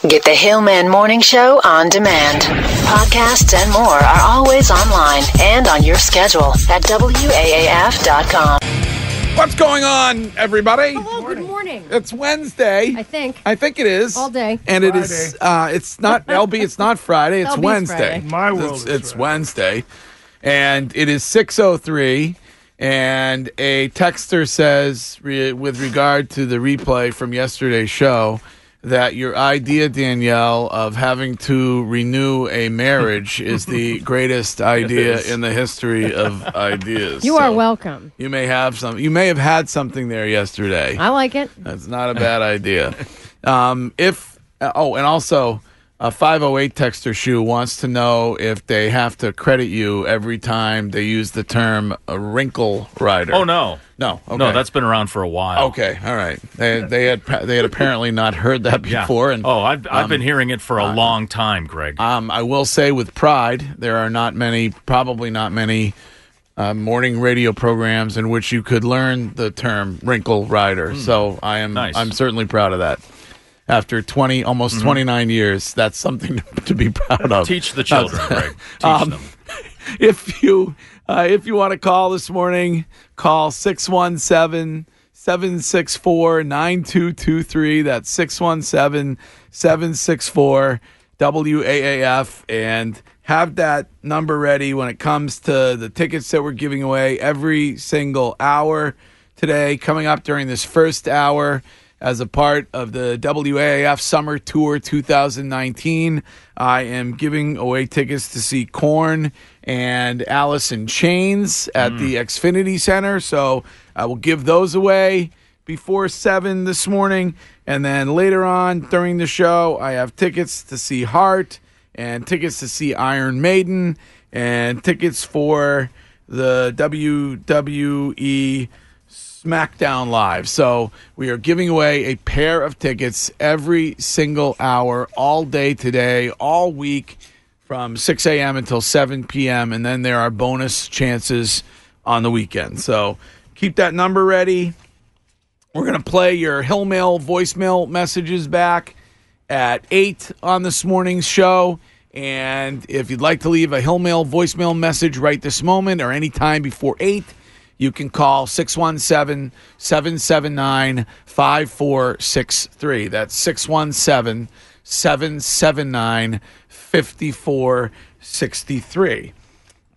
Get the Hillman Morning Show on demand. Podcasts and more are always online and on your schedule at WAAF.com. What's going on, everybody? Hello, good morning. It's Wednesday. I think. I think it is All day. and it is. Uh, it's not LB. It's not Friday. It's LB 's Wednesday. Friday. My world It's, is it's Friday. Wednesday, and it is six oh three. And a texter says, re- with regard to the replay from yesterday's show, that your idea, Danielle, of having to renew a marriage is the greatest idea in the history of ideas. You are welcome. You may have some. You may have had something there yesterday. I like it. That's not a bad idea. Um, if oh, and also a 508 texter shoe wants to know if they have to credit you every time they use the term a wrinkle rider. Oh no, no, okay. no, that's been around for a while. okay. All right, they they had they had apparently not heard that Yeah. before, and oh, I've I've um, been hearing it for a long time, Greg. um, I will say with pride, there are not many, probably not many. Uh, morning radio programs in which you could learn the term wrinkle rider. So I am. Nice. I'm certainly proud of that. After 20 almost 29 years, that's something to be proud of. Teach the children, Greg. Teach Um, them. if you uh, if you want to call this morning, call 617 764 9223. That's 617 764 WAAF. And have that number ready when it comes to the tickets that we're giving away every single hour today, coming up during this first hour as a part of the WAAF Summer Tour 2019. I am giving away tickets to see Korn and Alice in Chains at mm. the Xfinity Center. So I will give those away before 7 this morning. And then later on during the show, I have tickets to see Heart and tickets to see Iron Maiden and tickets for the WWE SmackDown Live. So we are giving away a pair of tickets every single hour, all day today, all week from 6 a.m. until 7 p.m. And then there are bonus chances on the weekend. So keep that number ready. We're going to play your Hillmail voicemail messages back at 8 on this morning's show. And if you'd like to leave a Hillmail voicemail message right this moment or any time before 8, you can call 617 779 5463. That's 617 779 5463.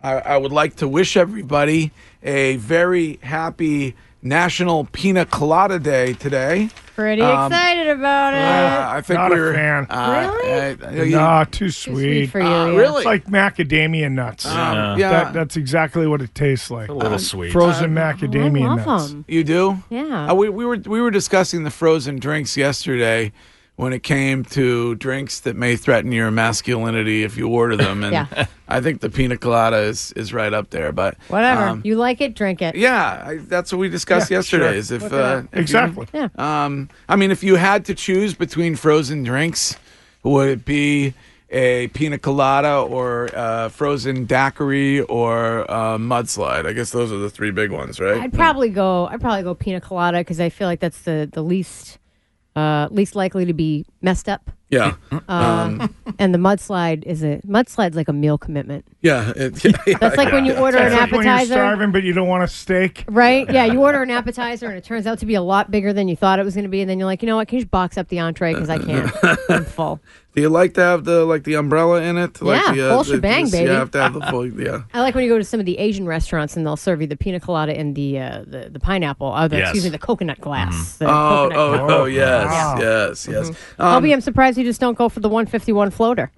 I, I would like to wish everybody a very happy National Pina Colada Day today. Pretty Um, excited about it. Uh, I think Not a we're fan. Uh, Really? uh, you- Nah, too Too sweet. sweet for you. Uh, yeah. really? It's like macadamia nuts. um, yeah, That, that's exactly what it tastes like. A little sweet. Frozen I macadamia love nuts. them. you do. Yeah. Uh, we, we were we were discussing the frozen drinks yesterday when it came to drinks that may threaten your masculinity if you order them, and Yeah. I think the pina colada is, is right up there. But Whatever. um, you like it, drink it. yeah, I, that's what we discussed Yeah, yesterday. sure. Is if, uh, it up. if you- Exactly. Yeah. Um, I mean, if you had to choose between frozen drinks, would it be a pina colada or uh, frozen daiquiri or uh, mudslide? I guess those are the three big ones, right? I'd probably go. I'd probably go pina colada because I feel like that's the the least uh, least likely to be messed up. yeah, Um, and the mudslide is a mudslide's like a meal commitment. yeah, it- yeah, yeah, That's like when you order an It's like when you're appetizer. starving, but you don't want a steak. Right? Yeah, you order an appetizer and it turns out to be a lot bigger than you thought it was going to be, and then you're like, you know what? Can you just box up the entree because I can't. I'm full. Do you like to have the like the umbrella in it? Like Yeah, the, full the- shebang, this- baby. You have to have the full. Yeah. I like when you go to some of the Asian restaurants and they'll serve you the pina colada in the uh, the, the pineapple. Oh, the, Yes. excuse me, the coconut glass. The Oh, coconut oh, glass. oh, yes, Wow. yes, yes. I'll Um, be. I'm surprised you just don't go for the 151 floater.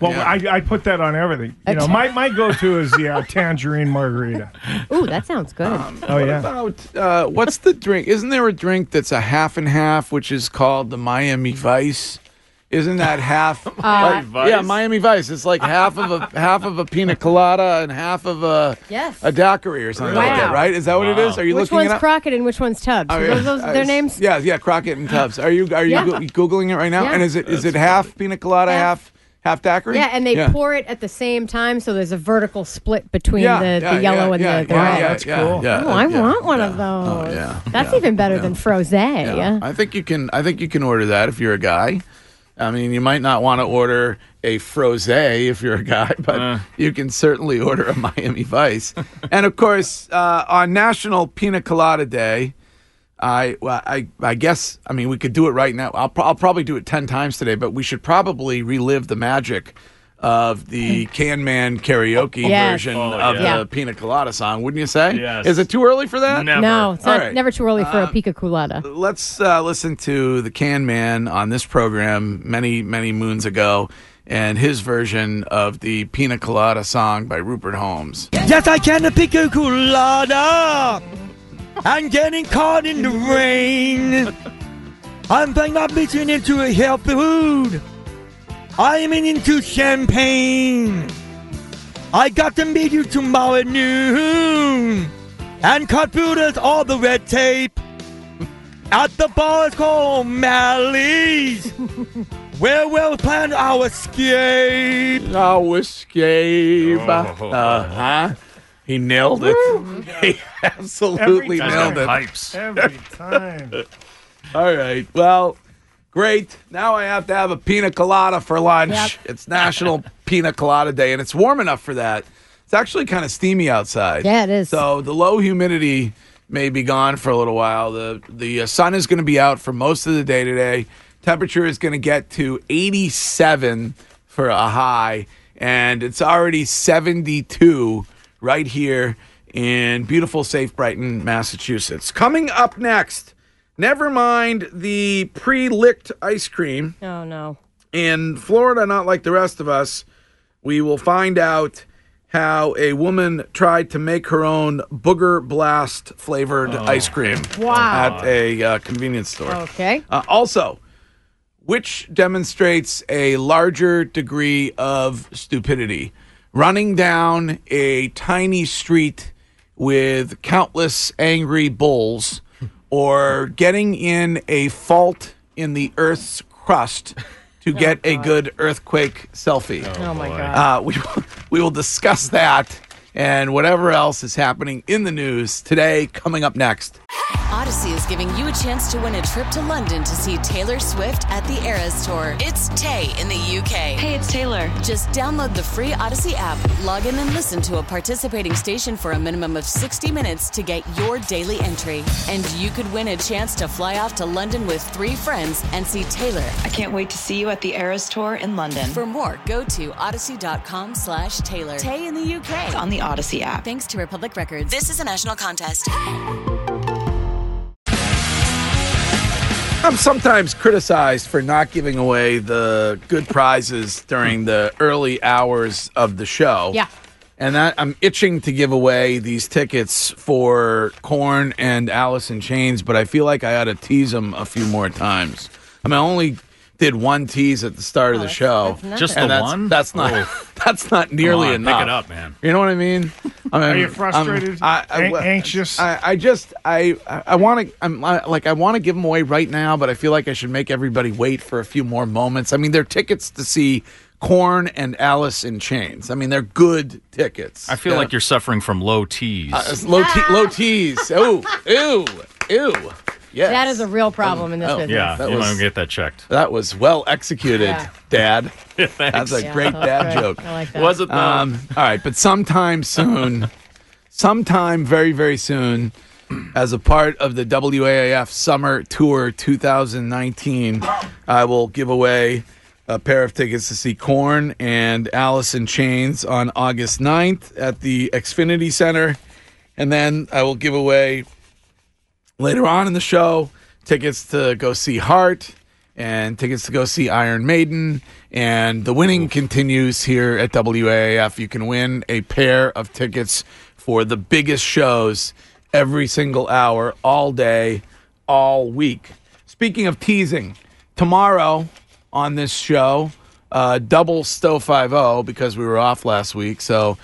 Well, I, I put that on everything. You know, my, my go to is the uh, tangerine margarita. Ooh, that sounds good. Oh, what yeah. about uh, what's the drink? Isn't there a drink that's a half and half, which is called the Miami Vice? Isn't that half? Uh, like- Vice? yeah, Miami Vice. It's like half of a half of a pina colada and half of a Yes. a daiquiri or something like that, right? Is that what it is? Are you Which looking one's it up? Crockett and which one's Tubbs? Oh, Are those, those Uh, their names? Yeah, yeah, Crockett and Tubbs. Are you are you Yeah. googling it right now? Yeah. And is it is it half pina colada, Yeah. half half daiquiri? Yeah, and they Yeah. pour it at the same time, so there's a vertical split between Yeah, the, yeah, the yellow yeah, and yeah, the, the yeah, red. yeah, That's cool. yeah, Oh, I yeah, want one yeah. of those. Oh, yeah, That's yeah, even better yeah. than frosé. Yeah. I think you can. I think you can order that if you're a guy. I mean, you might not want to order a frosé if you're a guy, but Uh. you can certainly order a Miami Vice. and of course, uh, on National Pina Colada Day, I, well, I, I guess. I mean, we could do it right now. I'll, I'll probably do it ten times today, but we should probably relive the magic of the Can Man karaoke Yes. version Oh, of yeah. the Pina Colada song. Wouldn't you say? Yes. Is it too early for that? Never. No, it's All not, right. never too early for a pica colada. let's uh, listen to the Can Man on this program many, many moons ago and his version of the Pina Colada song by Rupert Holmes. Yes, I can a pick a colada. I'm getting caught in the rain. I'm thinking of mixing into a healthy food. I'm into champagne. I got to meet you tomorrow at noon. And cut through all the red tape. At the bar it's called O'Malley's. where we'll plan our escape. Oh, escape. Oh. Uh huh. He nailed it. he absolutely Every Guys nailed got it. pipes. Every time. All right. Well, great. Now I have to have a pina colada for lunch. Yep. It's National Pina Colada Day, and it's warm enough for that. It's actually kind of steamy outside. Yeah, it is. So the low humidity may be gone for a little while. The the uh, sun is going to be out for most of the day today. Temperature is going to get to 87 for a high, and it's already 72 right here in beautiful, safe Brighton, Massachusetts. Coming up next, never mind the pre-licked ice cream Oh no. in Florida, not like the rest of us, we will find out how a woman tried to make her own booger blast flavored ice cream Wow. at a uh, convenience store. Okay. Uh, also, which demonstrates a larger degree of stupidity? Running down a tiny street with countless angry bulls, or getting in a fault in the Earth's crust to get a good earthquake selfie. Oh, my god. Uh, we, will- we will discuss that and whatever else is happening in the news today, coming up next. Audacy is giving you a chance to win a trip to London to see Taylor Swift at the Eras Tour. It's Tay in the UK. Hey, it's Taylor. Just download the free Odyssey app, log in and listen to a participating station for a minimum of 60 minutes to get your daily entry. And you could win a chance to fly off to London with three friends and see Taylor. I can't wait to see you at the Eras Tour in London. For more, go to audacy.com slash Taylor. Tay in the UK. on the Audacy app. Thanks to Republic Records. This is a national contest. I'm sometimes criticized for not giving away the good prizes during the early hours of the show. Yeah. And that I'm itching to give away these tickets for Korn and Alice in Chains, but I feel like I ought to tease them a few more times. I mean, I only did one tease at the start of the show. that's nothing. Just the and that's, one? That's not Oh. that's not nearly Come on, enough. Pick it up, man. You know what I mean? I mean Are you I'm- frustrated? I, I- An- anxious? I, I just I I want to I'm I, like I want to give them away right now, but I feel like I should make everybody wait for a few more moments. I mean, they're tickets to see Korn and Alice in Chains. I mean, they're good tickets. I feel Yeah. like you're suffering from low T's. Uh, low t- low T's. Ooh, ew, ew. Yes. That is a real problem in this Oh, business. yeah, that you was- might get that checked. That was well executed, Yeah. Dad. Thanks. That's a Yeah, great that's dad good. joke. I like that. Was it though? Um, all right, but sometime soon, sometime very, very soon, as a part of the WAAF Summer Tour 2019, I will give away a pair of tickets to see Korn and Alice in Chains on August 9th at the Xfinity Center. And then I will give away later on in the show tickets to go see Heart and tickets to go see Iron Maiden. And the winning continues here at WAAF. You can win a pair of tickets for the biggest shows every single hour, all day, all week. Speaking of teasing, tomorrow on this show. Uh, double Stowe 5 because we were off last week. So,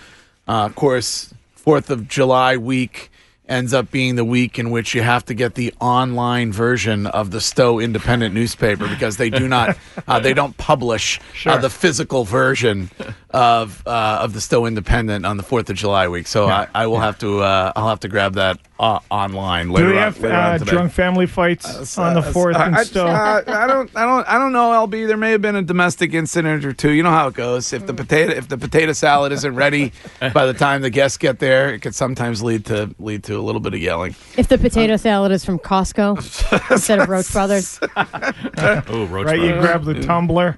uh, of course, 4th of July week ends up being the week in which you have to get the online version of the Stowe Independent newspaper because they do not, uh, they don't publish uh, the physical version of uh, of the Stowe Independent on the Fourth of July week. So I, I will have to, uh, I'll have to grab that uh, online Do later. we on, have later on uh, today. drunk family fights on the fourth I, and I- uh, I don't, I don't, I don't know. LB, there may have been a domestic incident or two. You know how it goes. If the potato, if the potato salad isn't ready by the time the guests get there, it could sometimes lead to lead to a little bit of yelling. If the potato salad is from Costco instead of Roche Brothers, Oh, Roche right, you grab the tumbler.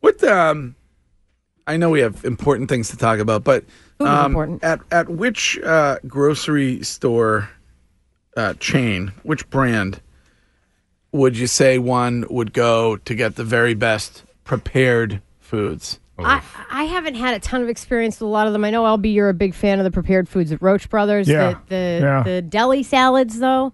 What um, I know we have important things to talk about, but um, at at which uh, grocery store uh, chain, which brand would you say one would go to get the very best prepared foods? I, I haven't had a ton of experience with a lot of them. I know LB, you're a big fan of the prepared foods at Roche Brothers. Yeah, The the, yeah. the deli salads though,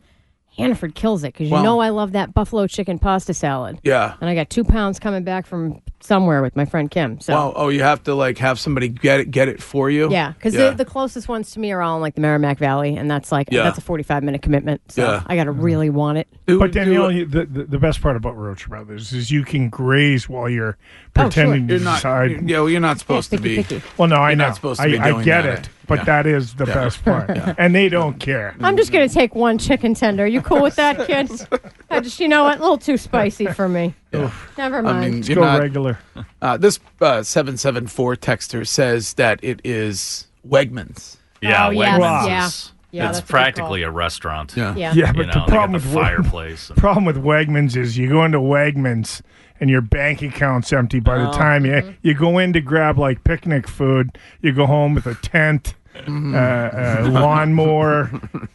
Hannaford kills it because you Well- know I love that buffalo chicken pasta salad. Yeah. And I got two pounds coming back from somewhere with my friend Kim. So Well, oh, you have to like have somebody get it get it for you. yeah, because Yeah. the, the closest ones to me are all in like the Merrimack Valley, and that's like Yeah. that's a 45 minute commitment. So Yeah. I got to really want it. Do- But Danielle, do- the, the the best part about Roche Brothers is you can graze while you're oh, pretending you're to not. decide. you're- yeah, well, you're not supposed to picky, be. picky. well, no, I you're know. not supposed to I, be I doing get that. it, but Yeah. that is the best part, and they don't care. I'm just gonna take one chicken tender. You cool with that, kids? I just, you know what, a little too spicy for me. Never I mind. mean, Let's go not- regular. Uh, this uh, seven seven four texter says that it is Wegmans. Yeah, Oh, Wegmans yeah. is Yeah, it's that's a practically call. a restaurant. Yeah. yeah. Yeah, You but know, the problem the with fireplace. and- problem with Wegmans is you go into Wegmans and your bank account's empty by Oh, the time you mm-hmm. you go in to grab like picnic food. You go home with a tent, Mm-hmm. uh, uh, lawnmower.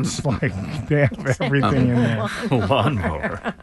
it's like they have everything in there. lawnmower.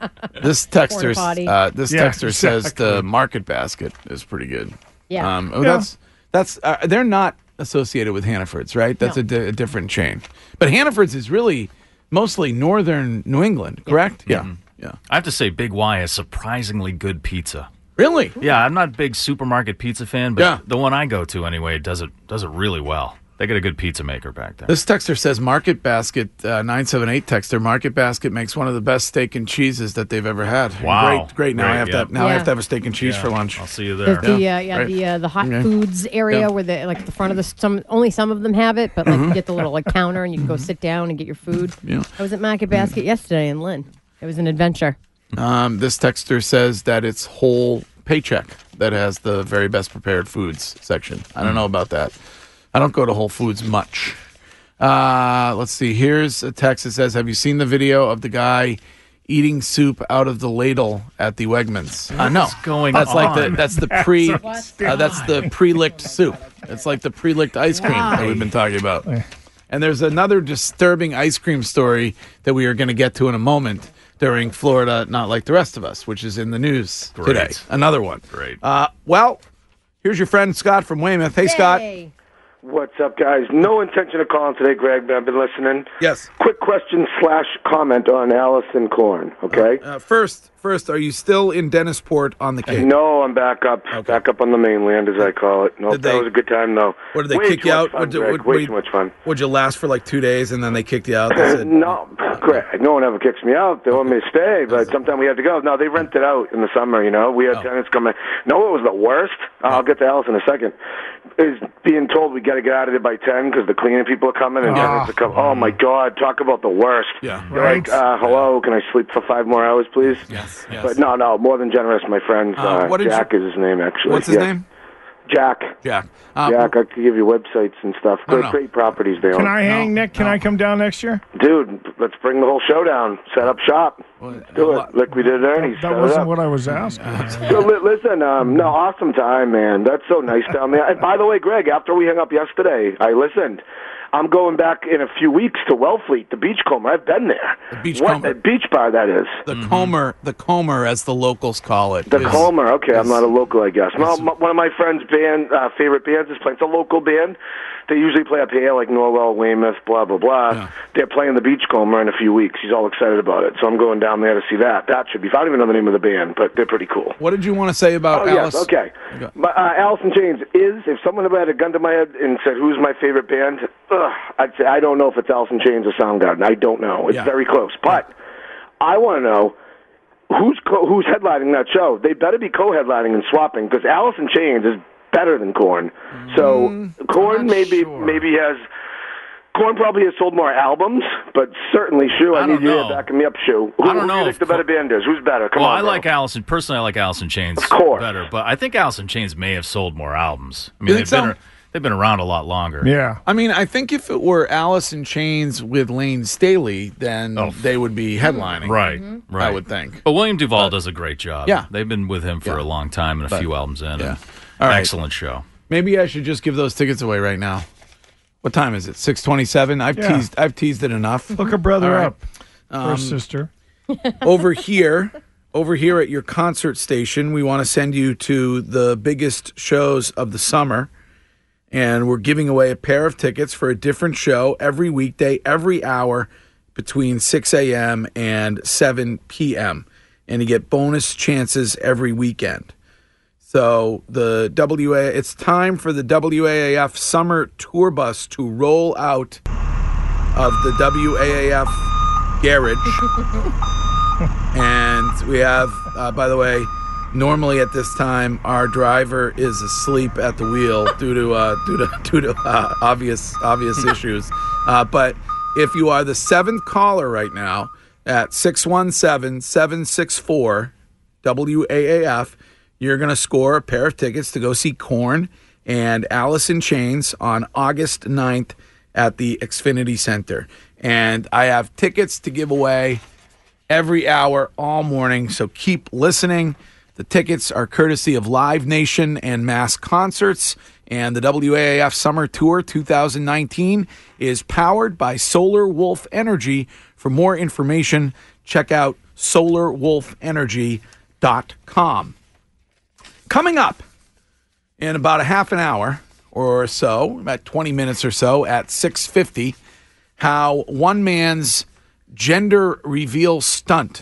This Porta texter, potty. uh, this Yeah, texter says the. Market Basket is pretty good. Yeah. Um, oh, Yeah. That's that's uh, they're not associated with Hannaford's, right? That's No. a, di- a different chain. But Hannaford's is really mostly northern New England, correct? Yeah. Yeah. I have to say, Big Y is surprisingly good pizza. Really? Yeah, I'm not a big supermarket pizza fan, but Yeah. the one I go to anyway does it does it really well. They got a good pizza maker back there. This texter says Market Basket, uh, 978 texter, Market Basket makes one of the best steak and cheeses that they've ever had. Wow. Great, great. Now I have yeah. to now I have to have a steak and cheese for lunch. I'll see you There's there. the Yeah. uh, yeah Right. the uh, the hot Okay. foods area Yeah. Mm-hmm. where the like the front of the some only some of them have it, but like you get the little like counter and you can go sit down and get your food. Yeah. I was at Market Basket yesterday in Lynn. It was an adventure. Um, this texter says that it's whole paycheck that has the very best prepared foods section. I don't know about that. I don't go to Whole Foods much. Uh, let's see. Here's a text that says, "Have you seen the video of the guy eating soup out of the ladle at the Wegmans?" Uh, no, What's going that's like the that's the pre uh, that's the pre-licked soup. It's like the pre-licked ice cream that we've been talking about. And there's another disturbing ice cream story that we are going to get to in a moment during Florida, not like the rest of us, which is in the news Great. today. Another one. Great. Uh, well, here's your friend Scott from Weymouth. Hey, Scott. What's up, guys? No intention of calling today, Greg, but I've been listening. Yes. Quick question slash comment on Allison Korn, okay? Uh, first, first, are you still in Dennisport on the Cape? No, I'm back up, back up on the mainland, as I call it. No, Did that was a good time, though. Or did they Way kick you out? Fun, Or did- Greg. Way too much fun. Would you last for like two days and then they kicked you out? They said, no, Greg, no one ever kicks me out. They want me to stay, but sometimes we have to go. No, they rent it out in the summer. You know, we had Oh. tenants come in. No, it was the worst. I'll get to Alice in a second. Is being told we got to get out of there by ten because the cleaning people are coming and tenants are coming. Oh my God, talk about the worst. Yeah. You're like, uh, hello, can I sleep for five more hours, please? Yes, yes. But no, no, more than generous, my friend. Uh, Uh, what did Jack is his name, actually. What's his Yeah. name? Jack. Jack. Uh, Jack, I could give you websites and stuff. Great, no. great properties they own. Can I hang, Nick? Can no. I come down next year? Dude, let's bring the whole show down. Set up shop. Do it like we did at Ernie's. That Set it wasn't what I was asking. So li- listen, um, no, awesome time, man. That's so nice down there. And by the way, Greg, after we hung up yesterday, I listened. I'm going back in a few weeks to Wellfleet, the Beachcomber. I've been there. The beach what a beach bar that is. The Comer, the Comer, as the locals call it. The is- Comer. Okay, I'm not a local, I guess. No, m- one of my friends' band uh, favorite bands is playing. It's a local band. They usually play up here, like Norwell, Weymouth, blah blah blah. They're playing the Beachcomber in a few weeks. He's all excited about it, so I'm going down there to see that. That should be. I don't even know the name of the band, but they're pretty cool. What did you want to say about Oh Alice? yes, okay. But uh, Alice in Chains is. If someone ever had a gun to my head and said, "Who's my favorite band?" Ugh, I'd say I don't know if it's Alice in Chains or Soundgarden. I don't know. It's Yeah. very close, but I want to know who's co- who's headlining that show. They better be co-headlining and swapping because Alice in Chains is better than Korn. So Mm, Korn maybe maybe has. Korn probably has sold more albums, but certainly Shoe. I, I need don't you to back me up, Shoe. Who, I don't who do know you think the better band is? Who's better? Come well, on, I bro. like Allison personally. I like Alice in Chains of course. better, but I think Alice in Chains may have sold more albums. I You mean, think they've been so? They've been around a lot longer. Yeah. I mean, I think if it were Alice in Chains with Layne Staley, then they would be headlining. Right, Mm-hmm. right. I would think. But William DuVall does a great job. Yeah. they've been with him for Yeah. a long time and a But- few albums in. yeah. and All right. Excellent show. Maybe I should just give those tickets away right now. What time is it? Six twenty-seven. I've Yeah. teased. I've teased it enough. Look a brother All right. up. or Um, sister. over here, over here at your concert station, we want to send you to the biggest shows of the summer. And we're giving away a pair of tickets for a different show every weekday, every hour between 6 a.m. and 7 p.m. And you get bonus chances every weekend. So the WA, it's time for the WAAF summer tour bus to roll out of the WAAF garage. and we have, uh, by the way, normally at this time our driver is asleep at the wheel due to uh, due to due to uh, obvious obvious issues. Uh, but if you are the seventh caller right now at 617-764 WAAF, you're going to score a pair of tickets to go see Korn and Alice in Chains on August 9th at the Xfinity Center. And I have tickets to give away every hour all morning, so keep listening. The tickets are courtesy of Live Nation and Mass Concerts, and the WAAF Summer Tour 2019 is powered by Solar Wolf Energy. For more information, check out solarwolfenergy.com. Coming up in about a half an hour or so, about 20 minutes or so at 6:50, how one man's gender reveal stunt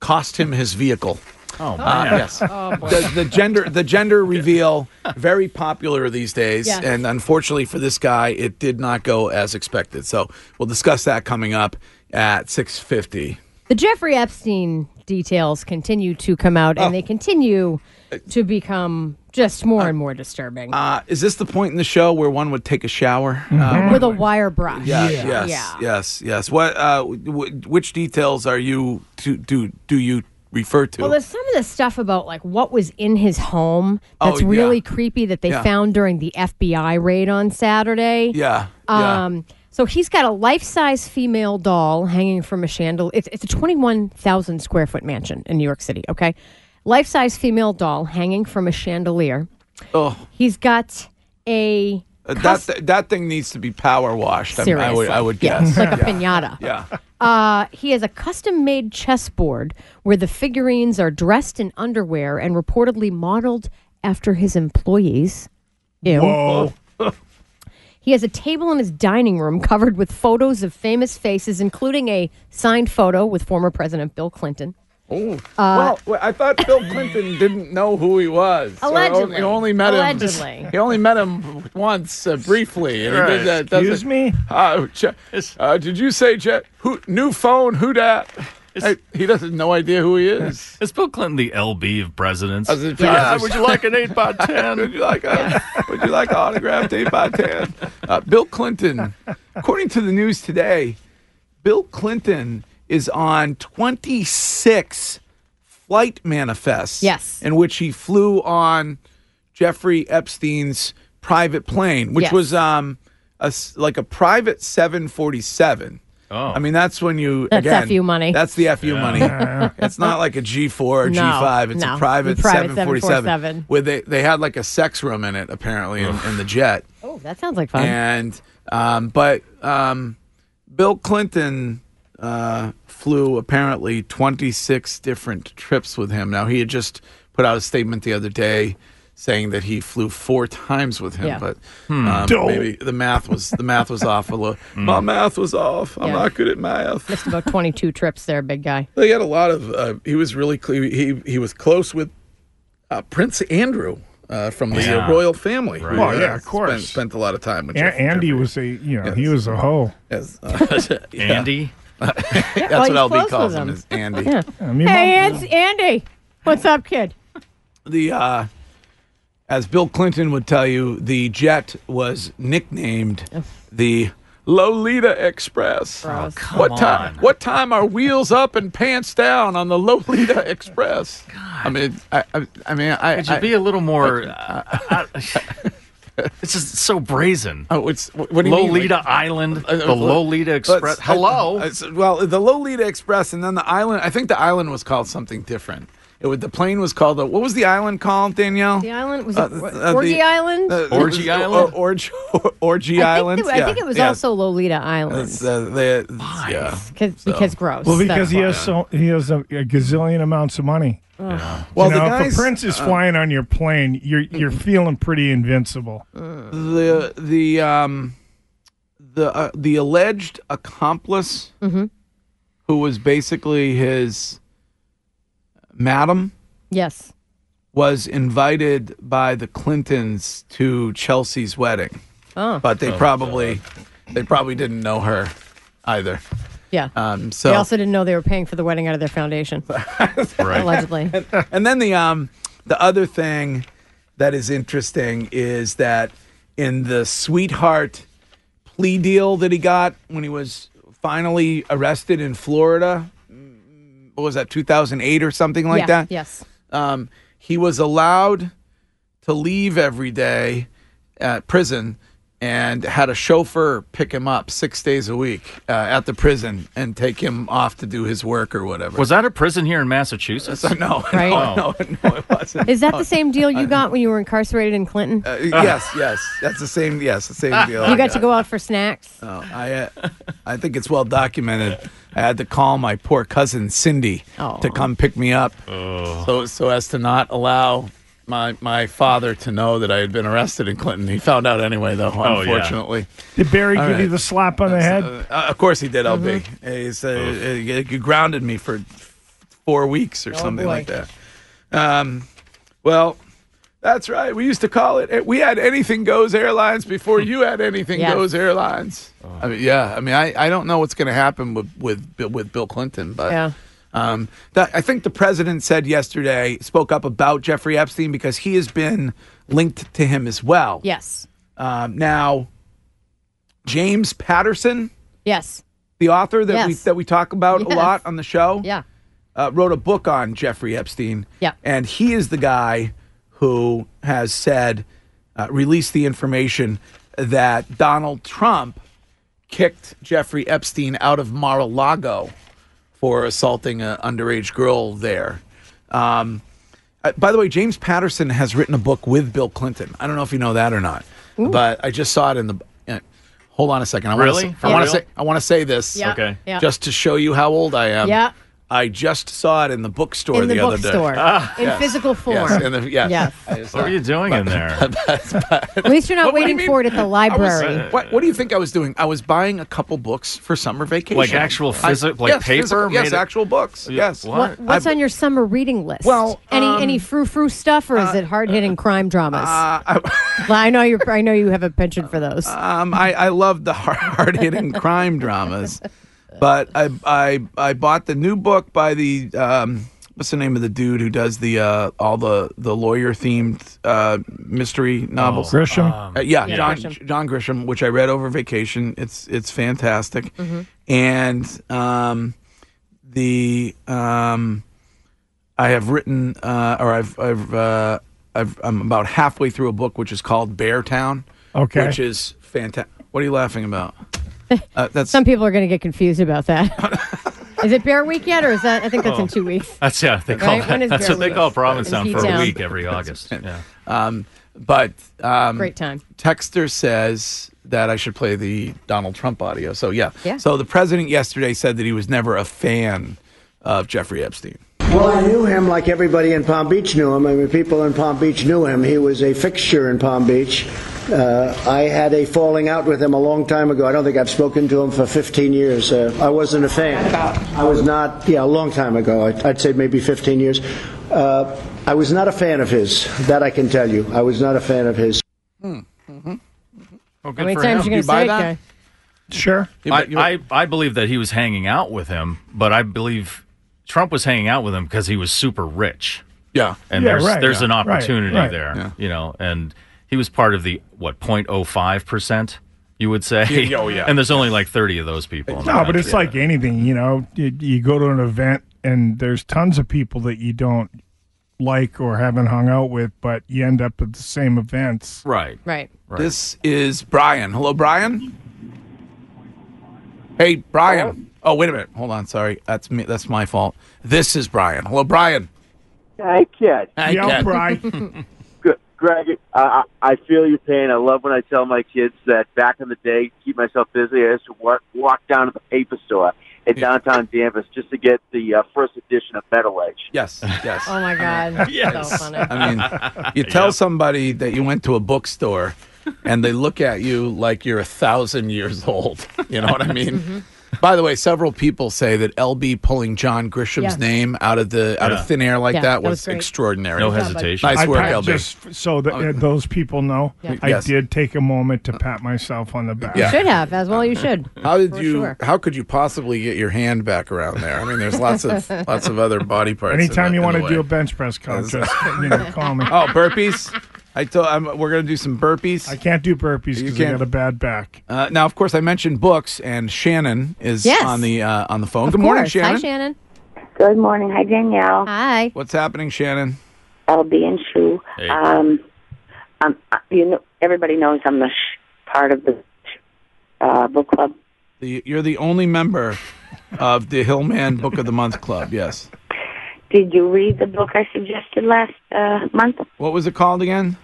cost him his vehicle. Oh, Uh, man. yes. the, the gender the gender reveal very popular these days, Yes. and unfortunately for this guy, it did not go as expected. So we'll discuss that coming up at six fifty. The Jeffrey Epstein details continue to come out, and they continue to become just more and more disturbing. Uh, is this the point in the show where one would take a shower uh, With a wire brush. Yeah, yes, Yeah. yes, yes. What? Uh, w- which details are you to do? Do you refer to? Well, there's some of the stuff about like what was in his home Oh, that's really creepy that they Yeah. found during the FBI raid on Saturday. yeah, yeah. Um, so he's got a life-size female doll hanging from a chandelier. It's, it's a 21,000 square foot mansion in New York City. Okay, life-size female doll hanging from a chandelier. oh, He's got a uh, that that thing needs to be power washed. I, mean, I would, I would yeah, guess. like a pinata. Yeah. Uh, he has a custom made chessboard where the figurines are dressed in underwear and reportedly modeled after his employees. Ew. Whoa. He has a table in his dining room covered with photos of famous faces, including a signed photo with former President Bill Clinton. Oh. Uh, well, well, I thought Bill Clinton didn't know who he was. Or Allegedly. he only met Allegedly. him. He only met him once, uh, briefly. And he did that. Excuse me? Uh, che- uh, did you say che- who, new phone? Who dat? Hey, he doesn't no idea who he is. Is Bill Clinton the LB of presidents? As if- Ah, would you like an eight by ten? would you like a Would you like an autographed eight by ten? Uh, Bill Clinton, according to the news today, Bill Clinton is on twenty six flight manifests. Yes. in which he flew on Jeffrey Epstein's private plane, which Yes. was um a s like a private seven forty seven. Oh. I mean, that's when you That's again. FU money. That's the FU money. it's not like a G four or G No, five. It's no. a private, private seven forty seven 747. where they they had like a sex room in it apparently in, in the jet, Oh, that sounds like fun. and Um, but um, Bill Clinton uh, flew apparently 26 different trips with him. Now, he had just put out a statement the other day saying that he flew four times with him, Yeah. but Hmm. um, maybe the math was the math was off a little. My math was off. I'm Yeah. not good at math. Missed about 22 trips there, big guy. They had a lot of. Uh, he was really cl- he he was close with uh, Prince Andrew uh, from the Yeah. uh, royal family. Right. who, Well, yeah, uh, of course. Spent, spent a lot of time with A- Andy Jeffrey. was a, you know, he was a hoe. Yes, uh, yeah. Andy. That's well, what he's LB close calls with him. him. Is Andy. Yeah. I mean, Hey, my- it's Andy. What's up, kid? The uh, as Bill Clinton would tell you, the jet was nicknamed the Lolita Express. Gross. Come what time? What time are wheels up and pants down on the Lolita Express? I mean, I, I, I mean, I. Could you I- be a little more? uh, it's just so brazen. Oh, it's what do you mean? Lolita Like- Island, Uh, the uh, Lolita Express. let's- Hello. I- I- well, the Lolita Express, and then the island. I think the island was called something different. It would, the plane was called. The, what was the island called, Danielle? The island was Uh, it uh, Orgy the- Island. Uh, Orgy was- Island? Or, orgy, orgy I Island. think, it, I think it was also Lolita Island It's, uh, they- yeah. Cause, because gross. well, That's because he has so he has a, a gazillion amounts of money. Well, you the guys, if a prince is flying on your plane, you're you're feeling pretty invincible. the the um the uh, the alleged accomplice Mm-hmm. who was basically his madam Yes. was invited by the Clintons to Chelsea's wedding, Oh. but they probably they probably didn't know her either. Yeah. Um, so they also didn't know they were paying for the wedding out of their foundation. right. Allegedly. and then the um the other thing that is interesting is that in the sweetheart plea deal that he got when he was finally arrested in Florida, what was that 2008 or something like yeah. that? Yes. um, he was allowed to leave every day at prison and had a chauffeur pick him up six days a week uh, at the prison and take him off to do his work or whatever. Was that a prison here in Massachusetts? no, Right. no, no, no, it wasn't. Is that the same deal you got when you were incarcerated in Clinton? Uh, yes, yes, that's the same. Yes, the same deal. you got to go out for snacks. Oh, I, uh, I think it's well documented. I had to call my poor cousin Cindy Oh. to come pick me up, so so as to not allow my my father to know that I had been arrested in Clinton. He found out anyway, though. yeah. Unfortunately, Did Barry All give you the slap on the head? Uh, of course he did. LB, Mm-hmm. He's, uh, uh, you grounded me for four weeks or something Oh, boy. like that. Um, well. That's right. We used to call it. We had Anything Goes Airlines before you had Anything Yes. Goes Airlines. I mean, yeah. I mean, I, I don't know what's going to happen with with with Bill Clinton, but Yeah. Um, that I think the president said yesterday spoke up about Jeffrey Epstein because he has been linked to him as well. Yes. Um, now, James Patterson, Yes. the author that we that we talk about a lot on the show, Yeah. uh, wrote a book on Jeffrey Epstein. Yeah. And he is the guy who has said, uh, released the information that Donald Trump kicked Jeffrey Epstein out of Mar a Lago for assaulting an underage girl there. Um, by the way, James Patterson has written a book with Bill Clinton. I don't know if you know that or not, but I just saw it in the. Uh, hold on a second. I wanna Really? say- I want to say. I want to say this. Yeah. Okay. Yeah. Just to show you how old I am. Yeah. I just saw it in the bookstore in the, other day. bookstore. in Yes. physical form. Yes, in the, yes. Yes. What saw are you doing in there? At least you're not What- what you waiting for it at the I was- library. what, what do you think I was doing? I was buying a couple books for summer vacation. Like actual physical, like yes, paper physical- yes, it- actual books. Yes. What? What, what's I've- on your summer reading list? Well, any um, any frou frou stuff, or is it hard hitting crime dramas? Uh, I, well, I know you. I know you have a penchant for those. um, I, I love the hard hitting crime dramas, but I, I I bought the new book by the um, what's the name of the dude who does the uh, all the the lawyer themed uh, mystery novels? Grisham. Uh, yeah, Yeah, John Grisham. John Grisham, which I read over vacation. It's it's fantastic, and um, the um, I have written uh, or I've I've, uh, I've I'm about halfway through a book which is called Beartown, Okay. which is fantastic. What are you laughing about? Uh, that's Some people are going to get confused about that. is it Bear Week yet, or is that? I think that's in two weeks. That's yeah. They call Right? When that, is that's Bear what they call Provincetown In for a P-Town. week every August. Yeah. um, but um, Great time. Texter says that I should play the Donald Trump audio. So yeah. Yeah. So the president yesterday said that he was never a fan of Jeffrey Epstein. Well, I knew him like everybody in Palm Beach knew him. I mean, people in Palm Beach knew him. He was a fixture in Palm Beach. Uh, I had a falling out with him a long time ago. I don't think I've spoken to him for 15 years. Uh, I wasn't a fan. I was not, yeah, a long time ago. I'd, I'd say maybe 15 years. Uh, I was not a fan of his. That I can tell you. I was not a fan of his. Oh, How many times him. you You gonna say that? guy? Sure. I, I, I believe that he was hanging out with him, but I believe Trump was hanging out with him because he was super rich. Yeah. And Yeah, there's right, there's yeah, an opportunity right. there, Yeah. you know, and he was part of the what 0.05 percent, you would say. Yeah, oh, yeah. And there's only like 30 of those people. in the No, but country. it's like anything, you know. You, you go to an event and there's tons of people that you don't like or haven't hung out with, but you end up at the same events. right. Right. This is Brian. Hello, Brian. Hey, Brian. Oh, wait a minute. Hold on. Sorry, that's me. That's my fault. This is Brian. Hello, Brian. Hi, kid. Hi, yeah, Ken. Brian. Good. Greg, I, I I feel your pain. I love when I tell my kids that back in the day, keep myself busy, I used to walk, walk down to the paper store in downtown Danvers just to get the uh, first edition of Metal Edge. Yes. Yes. Oh my God. Yes. So funny. I mean, you tell somebody that you went to a bookstore and they look at you like you're a thousand years old. You know what I mean? Mm-hmm. By the way, several people say that LB pulling John Grisham's Yes. name out of the out Yeah. of thin air like Yeah, that that was, was great. extraordinary. No bud. hesitation. Nice I work, pat- LB. just so that uh, those people know, Yeah. I Yes. did take a moment to pat myself on the back. Yeah. Should have as well. You should. How did For you? sure. How could you possibly get your hand back around there? I mean, there's lots of lots of other body parts. in Anytime the- you in want the to do a bench press contest, you know, call me. Oh, burpees! I told I'm, we're going to do some burpees. I can't do burpees You because I can't- got a bad back. Uh, now, of course, I mentioned books, and Shannon is Yes. on the uh, on the phone. Of Good morning, course. Shannon. Hi, Shannon. Good morning. Hi, Danielle. Hi. What's happening, Shannon? LB and Sue. Hey. Um, um, you know, everybody knows I'm the sh- part of the uh, book club. The, you're the only member of the Hillman Book of the Month Club. Yes. Did you read the book I suggested last uh, month? What was it called again?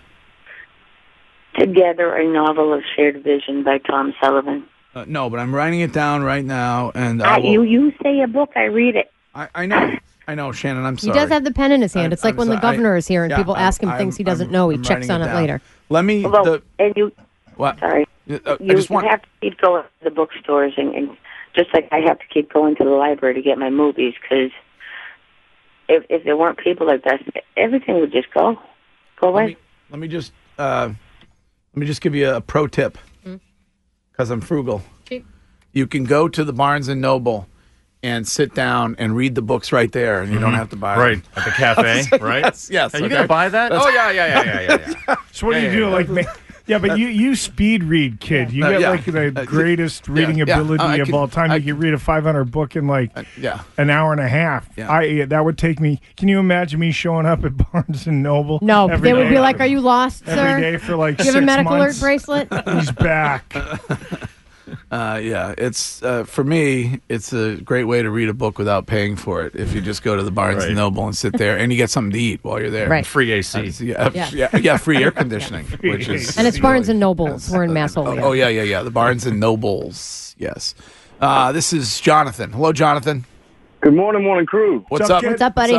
Together, a novel of shared vision by Tom Sullivan. Uh, no, but I'm writing it down right now, and Uh, I will, you you say a book, I read it. I, I know, I know, Shannon. I'm He does have the pen in his hand. I'm- It's like I'm when the sorry. governor is here and Yeah, people I'm- ask him things I'm- he doesn't I'm- know. He I'm checks on it, down. later. Let me. Although, the, and you, what? sorry, Uh, I you, just want. you have to keep going to the bookstores, and, and just like I have to keep going to the library to get my movies, because if if there weren't people like that, everything would just go go let away. me, let me just uh, let me just give you a pro tip because I'm frugal. Cheap. You can go to the Barnes and Noble and sit down and read the books right there, and you don't have to buy Right. them. At the cafe, right? Yes, yes. Are you okay. going to buy that? That's- Oh, yeah, yeah, yeah, yeah, yeah. yeah. So what Yeah, do you yeah, do? yeah. Like, ma- yeah, but you you speed read, kid. You Uh, got yeah. like the Uh, greatest reading yeah. ability I of can- all time. I you can read a 500 book in like Yeah. an hour and a half. Yeah. I that would take me. Can you imagine me showing up at Barnes and Noble? No, every they would be like, "Are you lost, every sir? day for like Do you have a medical months. alert bracelet?" He's back. Uh, yeah, it's uh, for me. It's a great way to read a book without paying for it. If you just go to the Barnes Right. and Noble and sit there, and you get something to eat while you're there. Right. Free AC. Uh, yeah, Yeah. yeah, yeah, free air conditioning, which is and it's Barnes and Nobles. We're in Mass Oh, oh, yeah, yeah, yeah. The Barnes and Nobles. Yes. Uh, this is Jonathan. Hello, Jonathan. Good morning, morning crew. What's up? What's up, buddy?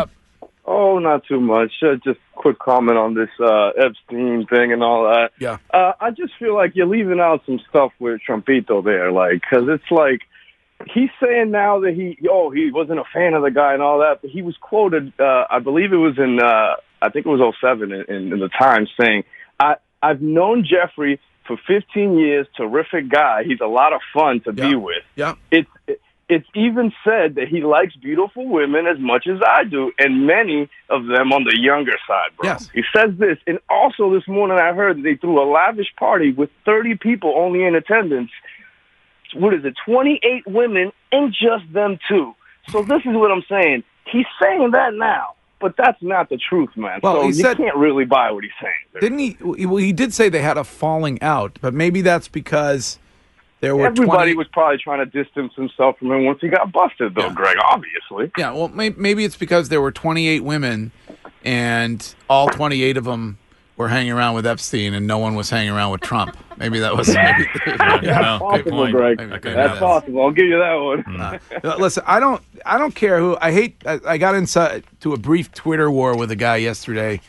Oh, not too much. Uh, just quick comment on this uh, Epstein thing and all that. Yeah. Uh, I just feel like you're leaving out some stuff with Trumpito there, like, because it's like he's saying now that he, oh, he wasn't a fan of the guy and all that, but he was quoted, uh, I believe it was in, uh, I think it was 07 in, in, in the Times saying, I, I've known Jeffrey for 15 years, terrific guy. He's a lot of fun to be with. Yeah. It's, it's even said that he likes beautiful women as much as I do, and many of them on the younger side, bro. Yes. He says this, and also this morning I heard that they threw a lavish party with 30 people only in attendance. What is it, 28 women and just them two. So this is what I'm saying. He's saying that now, but that's not the truth, man. Well, so he you said- can't really buy what he's saying. Didn't he? Well, he did say they had a falling out, but maybe that's because there were Everybody 20 was probably trying to distance himself from him once he got busted, though, Greg, obviously. Yeah, well, may- maybe it's because there were 28 women, and all 28 of them were hanging around with Epstein and no one was hanging around with Trump. Maybe that was maybe, That's possible, Greg. Maybe- maybe That's that- possible. I'll give you that one. Uh, Listen, I don't, I don't care who. I hate. I, I got inside to a brief Twitter war with a guy yesterday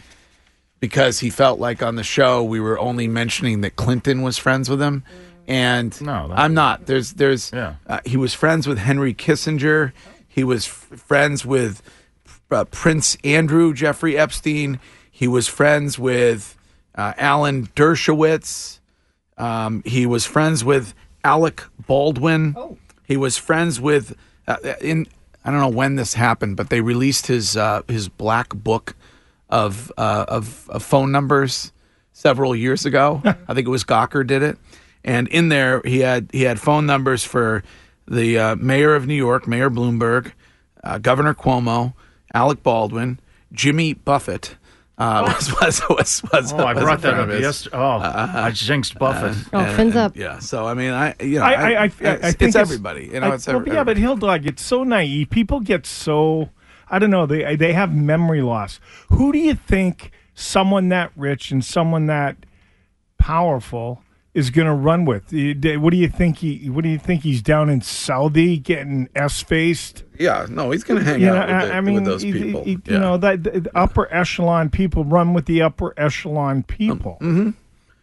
because he felt like on the show we were only mentioning that Clinton was friends with him, and No, that- I'm not. There's, there's. Yeah. Uh, he was friends with Henry Kissinger. He was f- friends with uh, Prince Andrew Jeffrey Epstein. He was friends with uh, Alan Dershowitz. Um, he was friends with Alec Baldwin. He was friends with uh, in I don't know when this happened, but they released his uh, his black book of, uh, of of phone numbers several years ago. I think it was Gawker did it, and in there he had he had phone numbers for the uh, mayor of New York, Mayor Bloomberg, uh, Governor Cuomo, Alec Baldwin, Jimmy Buffett. Uh, was, was, was, was, Oh, I was brought that up yesterday. Oh, I jinxed Buffett. Oh, And- fins and- up. Yeah. So I mean, I you know, I, I, I, I, it's, think it's everybody. You know, I- it's well, every, yeah, but Hill Dog, it's so naive. People get so I don't know. They they have memory loss. Who do you think someone that rich and someone that powerful is going to run with? What do you think he? What do you think he's down in Saudi getting s faced? yeah. No, he's going to hang You know, out with, I, the- I mean, with those he- he- people. he- yeah. you know, that the the upper echelon people run with the upper echelon people. hmm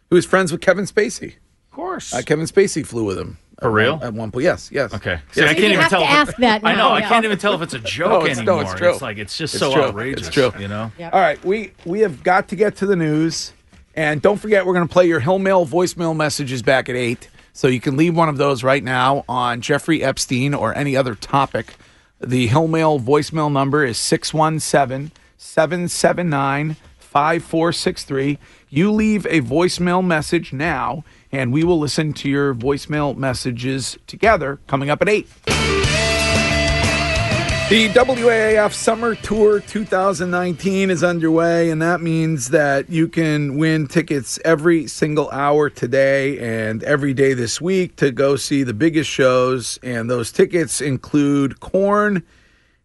He was friends with Kevin Spacey. Of course. Uh, Kevin Spacey flew with him. For real? At one point, yes, yes. Okay. See, Yes. I can't You even have tell. to if ask that I know. now, I can't even tell if it's a joke No, it's- anymore. no, it's true. like it's just It's so true. outrageous. It's true. You know. All right, we we have got to get to the news, and don't forget we're going to play your Hill Mail voicemail messages back at eight. So you can leave one of those right now on Jeffrey Epstein or any other topic. The Hill Mail voicemail number is 617 779 5463. You leave a voicemail message now, and we will listen to your voicemail messages together coming up at 8. The WAAF Summer Tour 2019 is underway, and that means that you can win tickets every single hour today and every day this week to go see the biggest shows. And those tickets include Korn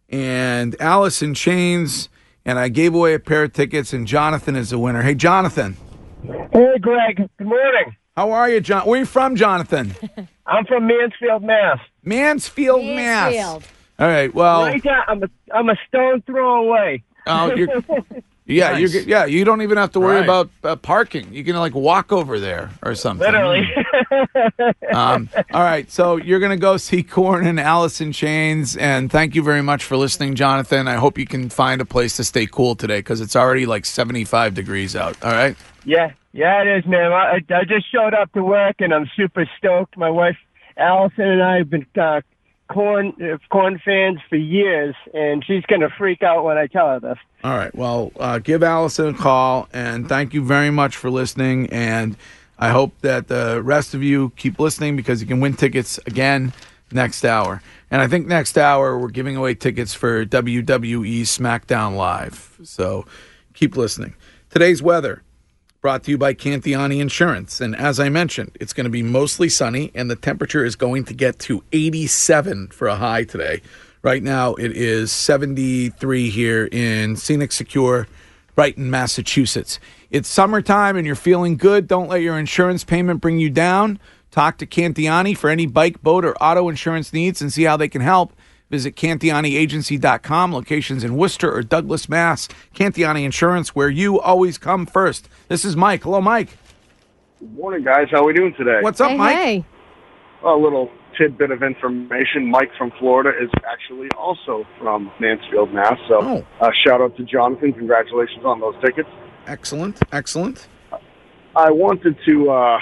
and Alice in Chains. And I gave away a pair of tickets, and Jonathan is the winner. Hey, Jonathan. Hey, Greg. Good morning. How are you, John? Where are you from, Jonathan? I'm from Mansfield, Mass. Mansfield, Mass. Mansfield. All right. Well, Right down, I'm a I'm a stone throw away. Oh, you're, yeah, Nice. you're, yeah. You don't even have to worry Right. about uh, parking. You can like walk over there or something. Literally. Um, all right, so you're gonna go see Korn and Alice in Chains, and thank you very much for listening, Jonathan. I hope you can find a place to stay cool today because it's already like 75 degrees out. All right. yeah, yeah, it is, man. I, I just showed up to work and I'm super stoked. My wife Allison and I have been uh, Korn uh, Korn fans for years, and she's gonna freak out when I tell her this. All right. Well, uh, give Allison a call, and thank you very much for listening. And I hope that the rest of you keep listening because you can win tickets again next hour. And I think next hour we're giving away tickets for WWE SmackDown Live. So keep listening. Today's weather brought to you by Cantiani Insurance. And as I mentioned, it's going to be mostly sunny, and the temperature is going to get to 87 for a high today. Right now, it is 73 here in Scenic Secure, Brighton, Massachusetts. It's summertime and you're feeling good. Don't let your insurance payment bring you down. Talk to Cantiani for any bike, boat, or auto insurance needs and see how they can help. Visit CantianiAgency.com, locations in Worcester or Douglas, Mass. Cantiani Insurance, where you always come first. This is Mike. Hello, Mike. Good morning, guys. How we doing today? What's up, hey, Mike? hey. A little tidbit of information. Mike from Florida is actually also from Mansfield, Mass. So, Oh. uh, shout out to Jonathan. Congratulations on those tickets. Excellent. Excellent. I wanted to uh,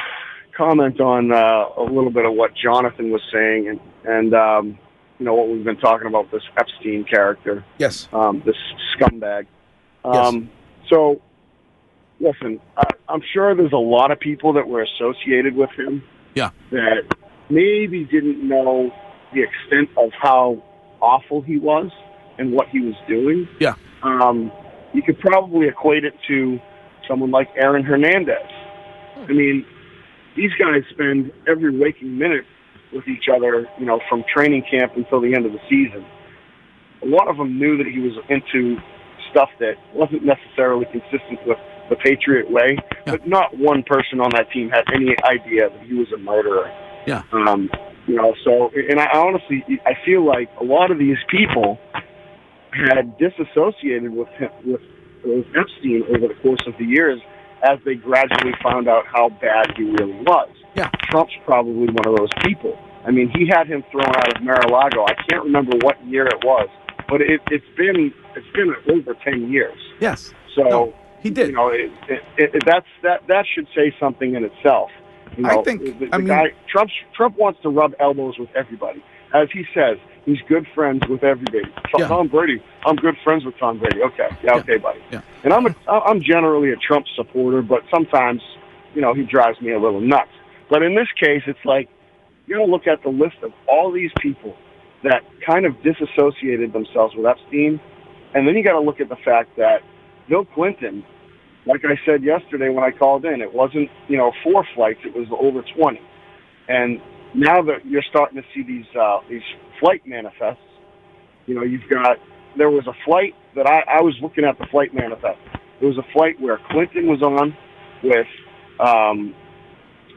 comment on uh, a little bit of what Jonathan was saying, and and um, you know what we've been talking about this Epstein character, Yes. um, this scumbag. Um, So, listen, I, I'm sure there's a lot of people that were associated with him Yeah. that maybe didn't know the extent of how awful he was and what he was doing. Yeah. Um, you could probably equate it to someone like Aaron Hernandez. I mean, these guys spend every waking minute with each other, you know, from training camp until the end of the season. A lot of them knew that he was into stuff that wasn't necessarily consistent with the Patriot way. But not one person on that team had any idea that he was a murderer. Yeah. Um, you know, so and I honestly I feel like a lot of these people had disassociated with him, with, with Epstein over the course of the years as they gradually found out how bad he really was. Yeah. Trump's probably one of those people. I mean, he had him thrown out of Mar-a-Lago. I can't remember what year it was, but it, it's been it's been over ten years. Yes. So he did. You know, it, it, it, that's that that should say something in itself. You I think- the, the I mean- guy Trump Trump wants to rub elbows with everybody, as he says. He's good friends with everybody. Tom, Tom Brady, I'm good friends with Tom Brady. Okay, yeah, okay, buddy. Yeah. And I'm a, I'm generally a Trump supporter, but sometimes, you know, he drives me a little nuts. But in this case, it's like you got to look at the list of all these people that kind of disassociated themselves with Epstein, and then you got to look at the fact that Bill Clinton, like I said yesterday when I called in, it wasn't you know four flights; it was over twenty. And now that you're starting to see these uh, these flight manifests, you know, you've got there was a flight that I, I was looking at the flight manifest. There was a flight where Clinton was on with um,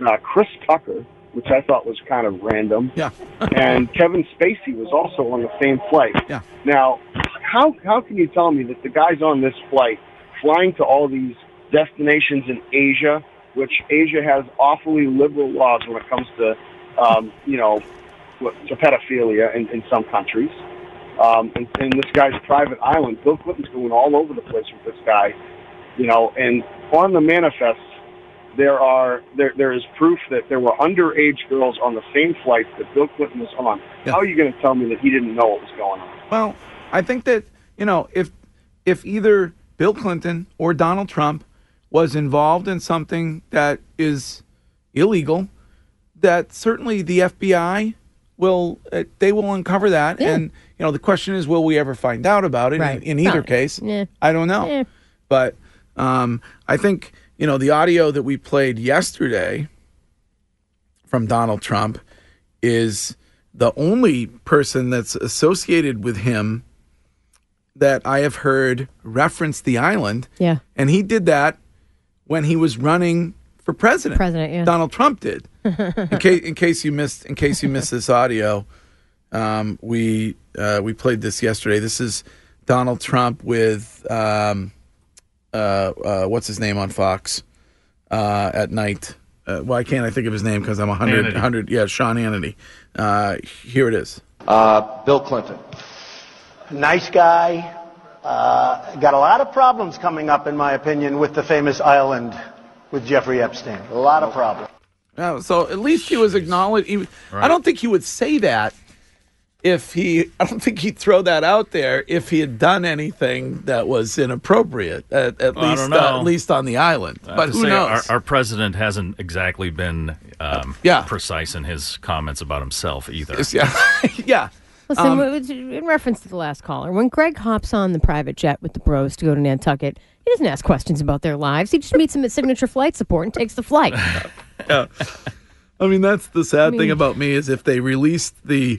uh, Chris Tucker, which I thought was kind of random. Yeah. and Kevin Spacey was also on the same flight. Yeah. Now, how how can you tell me that the guys on this flight flying to all these destinations in Asia, which Asia has awfully liberal laws when it comes to, um, you know, what- to pedophilia in, in some countries. Um, and, and this guy's private island. Bill Clinton's going all over the place with this guy, you know. And on the manifest, there are there there is proof that there were underage girls on the same flight that Bill Clinton was on. How are you going to tell me that he didn't know what was going on? Well, I think that you know if if either Bill Clinton or Donald Trump was involved in something that is illegal, that certainly the FBI will uh, they will uncover that, and you know the question is, will we ever find out about it? Right. In, in either Not- case, yeah. I don't know, but um, I think you know the audio that we played yesterday from Donald Trump is the only person that's associated with him that I have heard reference the island. Yeah. And he did that when he was running for president. President, yeah. Donald Trump did. in case in case you missed in case you missed this audio, um, we uh, we played this yesterday. This is Donald Trump with um, what's his name on Fox uh, at night. Uh, why can't I think of his name? Because I'm a hundred, Hannity. hundred. Yeah, Sean Hannity. Uh, here it is. Uh, Bill Clinton. Nice guy. Uh, got a lot of problems coming up, in my opinion, with the famous island with Jeffrey Epstein. A lot of problems. Yeah, so at least he was acknowledged. He, I don't think he would say that if he. I don't think he'd throw that out there if he had done anything that was inappropriate. At, at Well, least, uh, at least on the island. But who say, knows? Our, our president hasn't exactly been um, Yeah. precise in his comments about himself either. yeah, yeah. Listen, Um, w- w- in reference to the last caller, when Greg hops on the private jet with the bros to go to Nantucket, he doesn't ask questions about their lives. He just meets them at Signature Flight Support and takes the flight. I mean, that's the sad I mean- thing about me is if they released the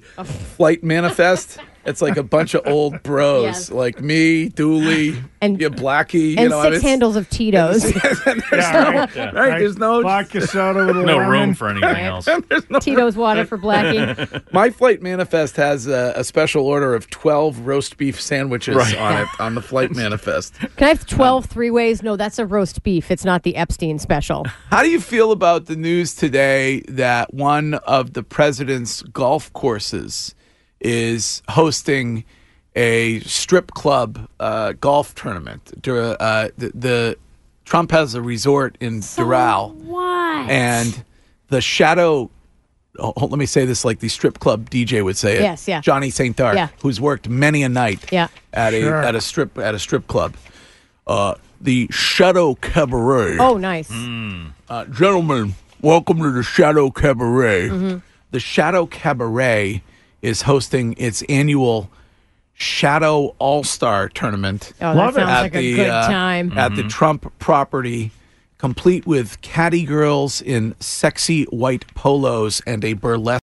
flight manifest, it's like a bunch of old bros Yes. like me, Dooley, and yeah, Blackie. you and know, six it's- handles of Tito's. there's no, right, there's no vodka soda with a No lemon. room for anything else. No Tito's water for Blackie. My flight manifest has a, a special order of 12 roast beef sandwiches Right. on it on the flight manifest. Can I have 12 three ways? No, that's a roast beef. It's not the Epstein special. How do you feel about the news today that one of the president's golf courses is hosting a strip club uh, golf tournament? Uh, the, the Trump has a resort in Doral, Why? and the shadow. Oh, let me say this like the strip club DJ would say it. Yes, yeah. Johnny St. Dark, Yeah. who's worked many a night Yeah. at a at a strip at a strip club. Uh, the Shadow Cabaret. Oh, nice. Uh, gentlemen, welcome to the Shadow Cabaret. Mhm. The Shadow Cabaret is hosting its annual Shadow All Star Tournament. Oh, that Love sounds at like a the, good uh, time. At the Mhm. Trump property, complete with caddy girls in sexy white polos and a burlesque.